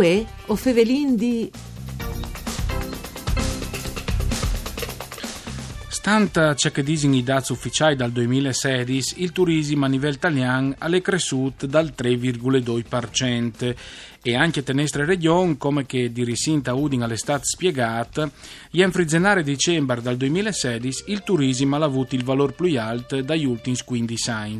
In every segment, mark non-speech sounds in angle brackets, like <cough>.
Uè, o fevelin di... Stante ciò che dicono i dati ufficiali dal 2016, il turismo a livello italiano è cresciuto dal 3,2% e anche te nostre regioni, come che di Risinta Udin all'estate spiegata, in frizenare dicembre dal 2016 il turismo ha avuto il valore più alto dagli ultimi 15 anni.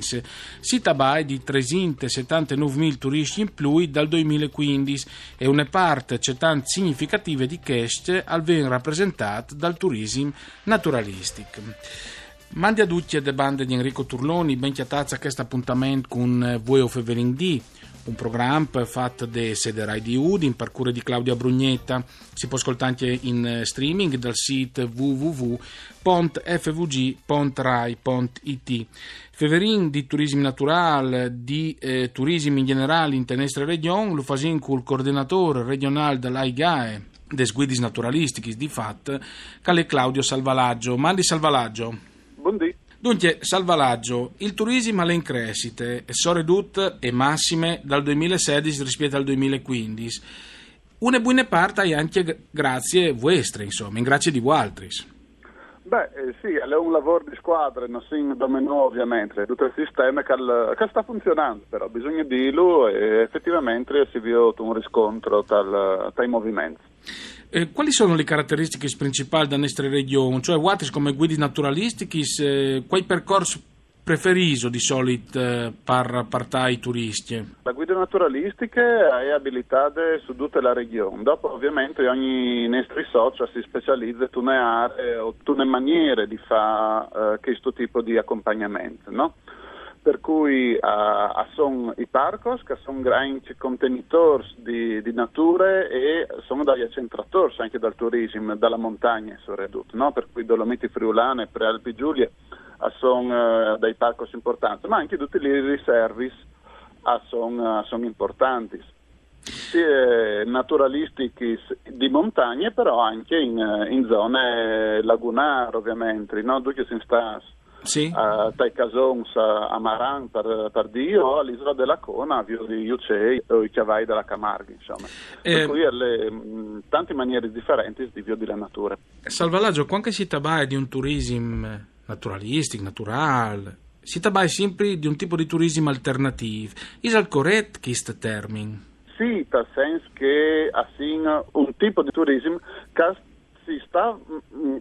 Si tabai di 379.000 turisti in più dal 2015 e una parte tanto significativa di cash al ben rappresentata dal turismo naturalistico. Mandi a tutti le bande di Enrico Turloni, ben chiatazza a questo appuntamento con voi o Fevelin un programma fatto da sede Rai di Udin per cura di Claudia Brugnetta. Si può ascoltare anche in eh, streaming dal sito www.fvg.rai.it. Feverin di turismo naturale, di eh, turismo in generale in nostra regione, lo fasin il coordinatore regionale dell'AIGAE des guidis naturalistici di FAT, è Claudio Salvalaggio. Mandi Salvalaggio. Buondì. Dunque, salvalaggio, il turismo è in crescita, sono ridotte e massime dal 2016 rispetto al 2015. Una buona parte anche grazie vostre, insomma, in grazie di voi Beh, eh, sì, è un lavoro di squadra, non si domino ovviamente, tutto il sistema che, che, sta funzionando, però bisogna dirlo e effettivamente si è visto un riscontro tra i movimenti. Eh, quali sono le caratteristiche principali della nostra regione? Cioè, quali come guidi naturalistici, eh, quali percorsi preferito di solito eh, per partire turisti? La guida naturalistica è abilitata su tutta la regione. Dopo, ovviamente, ogni nostro socio si specializza in aree o in una maniera di fare eh, questo tipo di accompagnamento. No? Per cui uh, sono i parcos che sono grandi contenitori di, di natura e sono degli accentratori anche dal turismo, dalla montagna soprattutto, no? per cui Dolomiti Friulane, Prealpi Giulie sono uh, dei parcos importanti, ma anche tutti i service sono, son importanti sia naturalistici di montagne, però anche in, in zone lagunari, ovviamente, no? Dove si sta sì. a Tai Casons, a Maran per, per Dio, all'isola della Cona, a Vio di Iucei o i Chiavai della Camarga, insomma. Eh, per cui le mh, tante maniere differenti di Vio della natura. Salvalaggio, quando si tratta di un turismo naturalistico, naturale, si tratta sempre di un tipo di turismo alternativo. È il corretto questo termine? Sì, nel senso che assim, un tipo di turismo che sta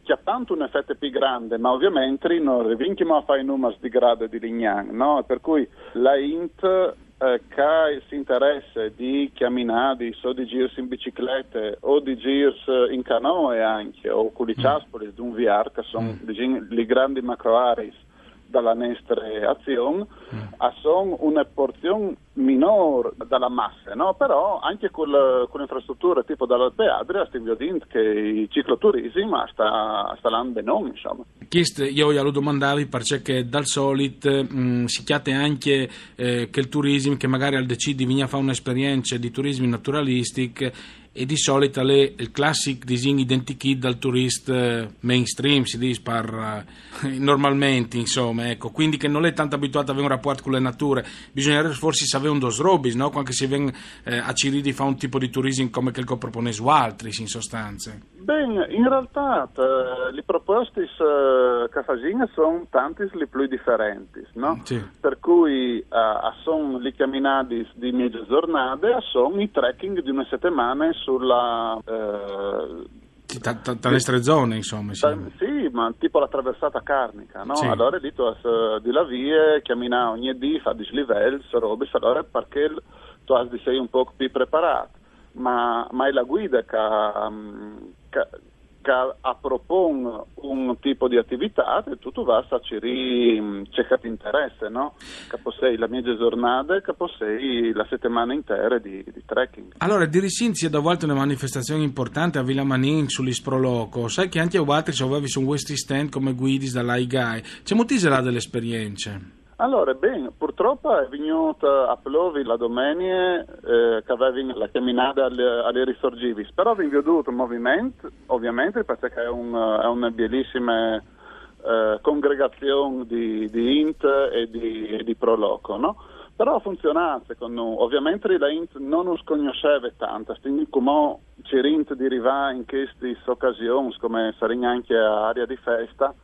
chiappando un effetto più grande, ma ovviamente non rivinchiamo a fare i numeri di grado di Lignan, no? per cui la Int eh, che si interessa di camminare o di girarsi in biciclette o di girarsi in canoe anche o con i mm. ciaspoli di un VR che sono mm. i grandi macroaris dalla nostra azione mm. sono una porzione minore dalla massa, no? però anche con, l'infrastruttura tipo dall'Alpe Adria stiamo vedendo che il cicloturismo sta, sta andando non, insomma. Chiesto, io glielo domandavi perché dal solito mh, si chiate anche eh, che il turismo che magari al decidi di fare un'esperienza di turismo naturalistico e di solito è il classico disegno identico dal turista eh, mainstream, si per, uh, normalmente, insomma, ecco. quindi che non è tanto abituato ad avere un rapporto con le nature, bisognerebbe forse sapere un dos robis, no? quando si viene eh, a Ciridi fa un tipo di turismo come quello che propone su altri, in sostanza. Bene, in realtà eh, le proposte eh, che facciamo sono tante le più differenti, no? sì. per cui eh, sono le camminate di mezza giornata, sono i trekking di una settimana sulla... Eh, tra le tre zone, insomma. Sì. sì. ma tipo la traversata carnica, no? Sì. Allora lì tu hai di la via, cammina ogni dì, fa dislivelli, robe, allora perché tu hai di sei un po' più preparato. Ma, ma è la guida che, mm, che che a propone un tipo di attività e tu, tu vai a cercare c'è che ti interessa, no? Che possei la mia giornata, che possei la settimana intera di, di trekking. Allora, di Risinzi è da volte una manifestazione importante a Villa Manin sull'Isproloco. Sai che anche a Watri ci avevi su West stand come guidi dall'AIGAI. C'è molti delle esperienze? Allora, bene, purtroppo è venuta a Plovi la domenica eh, che aveva la camminata alle, alle risorgivi, però abbiamo veduto un movimento, ovviamente, perché è, un, è una bellissima eh, congregazione di, di, Int e di, e di Proloco, no? Però funziona, secondo noi. Ovviamente la Int non us conosceva tanto, quindi come ci rint di arrivare in queste occasioni, come sarebbe anche area di festa,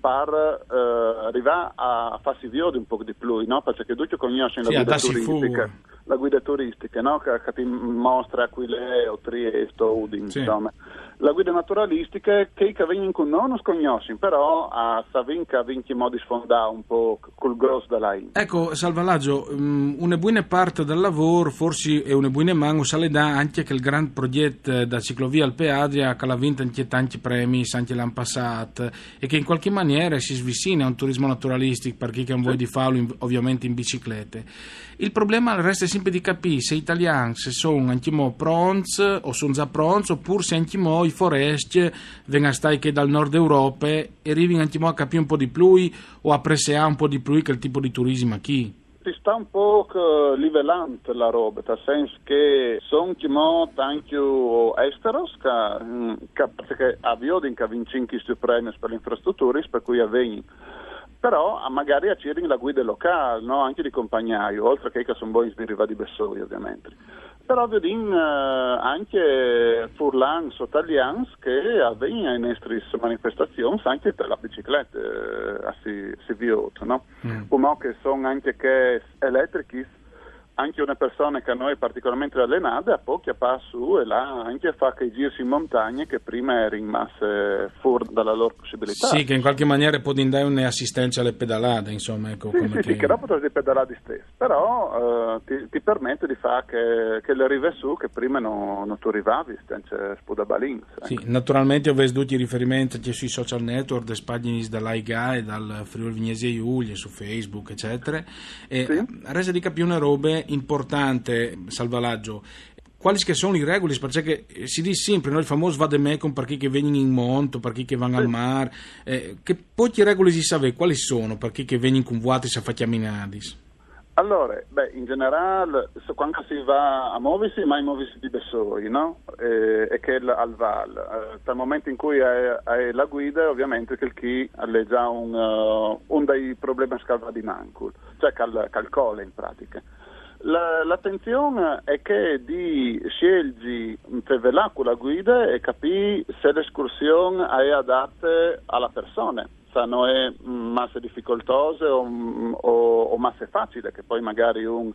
per eh, arrivare a farsi vedere un po' di più, no? perché tutti conoscono sì, la guida turistica, la guida turistica no? che, che, ti mostra qui le o Trieste o Udin, sì. insomma la guida naturalistica che noi non sconosciamo, però a Savinca vinci modi sfondare un po' col grosso della in. Ecco, Salvalaggio, um, una buona parte del lavoro, forse è una buona mano, sale da anche che il grande progetto da ciclovia Alpe Adria che ha vinto anche tanti premi anche l'anno passato e che in qualche maniera si svicina a un turismo naturalistico per chi che non vuole di farlo ovviamente in biciclette. Il problema resta sempre di capire se italiani sono anche pronti o sono già pronti oppure se anche mo i foresti vengono stati che dal nord Europa e arrivano anche a capire un po' di più o a apprezzare un po' di più che il tipo di turismo qui. Si sta un po' livellante la roba, nel senso che sono anche esteros che, mm, che, avviano che vincono questi premi per le infrastrutture, per cui avvengono però magari a Ciring la guida locale, no? anche di compagnaio, oltre che sono buoni di Riva di Bessori ovviamente. Però vedim eh, anche Furlan Sotalians che avvengono in nostre manifestazioni anche per la bicicletta, eh, si, si viota, no? Mm. Che sono anche che elettrici anche una persona che a noi è particolarmente allenata, a pochi a su e là anche fa che girsi in montagna che prima è rimaste fuori dalla loro possibilità. Sì, che in qualche maniera può dare un'assistenza alle pedalate, insomma. Ecco, sì, sì, che... sì, che dopo potresti pedalare stesso, però eh, ti, ti, permette di fare che, che le arrive su che prima non, non tu arrivavi, senza spudabalins. Ecco. Sì, naturalmente ho visto tutti i riferimenti sui social network, le pagine dall'AIGA e dal Friuli Vignesi Giulia, su Facebook, eccetera, e sì? resa di capire una robe importante, Salvalaggio, quali sono i regoli? Perché si dice sempre, no? il famoso va de mecon per chi che vengono in monte, per chi che vanno al mare, eh, che poi che regole si sa quali sono per chi che vengono con vuoti e fa camminadis? Allora, beh, in generale, quando si va a muoversi, mai muoversi di Bessori, no? E, e che al Val. Eh, dal momento in cui hai, hai, la guida, ovviamente che il chi ha già un, uh, un dei problemi scalva di mancul, cioè cal, calcola in pratica. La, l'attenzione è che di scegli per la guida e capire se l'escursione è adatta alla persona, se non è masse difficoltose o, o, o masse facili, che poi magari un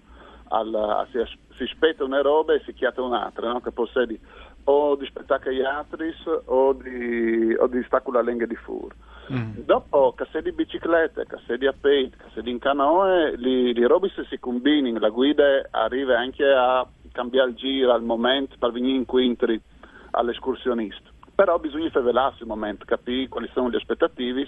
al, si, si spetta una roba e si chiata un'altra, no? che possedi o di spettacoli atris o di, di stacula lenghe di fur. Mm. Dopo che sei di biciclette, che sei di a piedi, che sei in canoe, li, li robi se si combinino, la guida arriva anche a cambiare il giro al momento per venire incontri all'escursionista. Però bisogna favelarsi un momento, capire quali sono le aspettative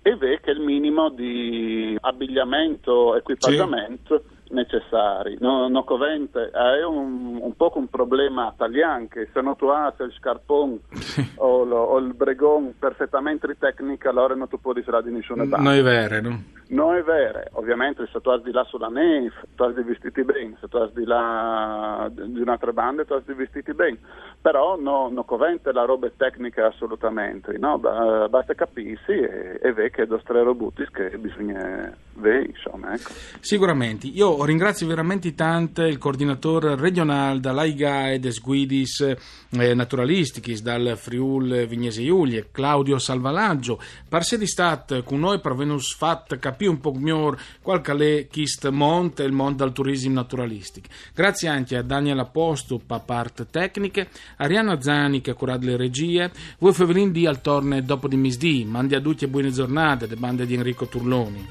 e vedere che il minimo di abbigliamento, equipaggiamento sì necessari. No, no covente è un, un po' un problema italiano che se non tu hai il scarpone <laughs> o, lo, o, il bregon perfettamente tecnica allora non tu puoi dire di nessuna banda. Non è vero, no? Non è vero, ovviamente se tu hai di là sulla neve tu hai di vestiti bene, se tu hai di là di un'altra banda tu hai di vestiti bene, però no, no covente la roba tecnica assolutamente, no? basta capirsi e, e vedere che è tre robutis che bisogna vedere, insomma. Ecco. Sicuramente, io ringrazio veramente tanto il coordinatore regionale dall'AIGA e des Guidis eh, Naturalisticis dal Friul Vignese Giulie, Claudio Salvalaggio, per di stat con noi per venus fat capire un po' qualche le chist mont e il mondo del turismo naturalistico. Grazie anche a Daniel Aposto per parte tecniche, Arianna Zani che ha curato le regie, voi Fevelin di al torne dopo di misdì, mandi a tutti e buone giornate, le bande di Enrico Turloni.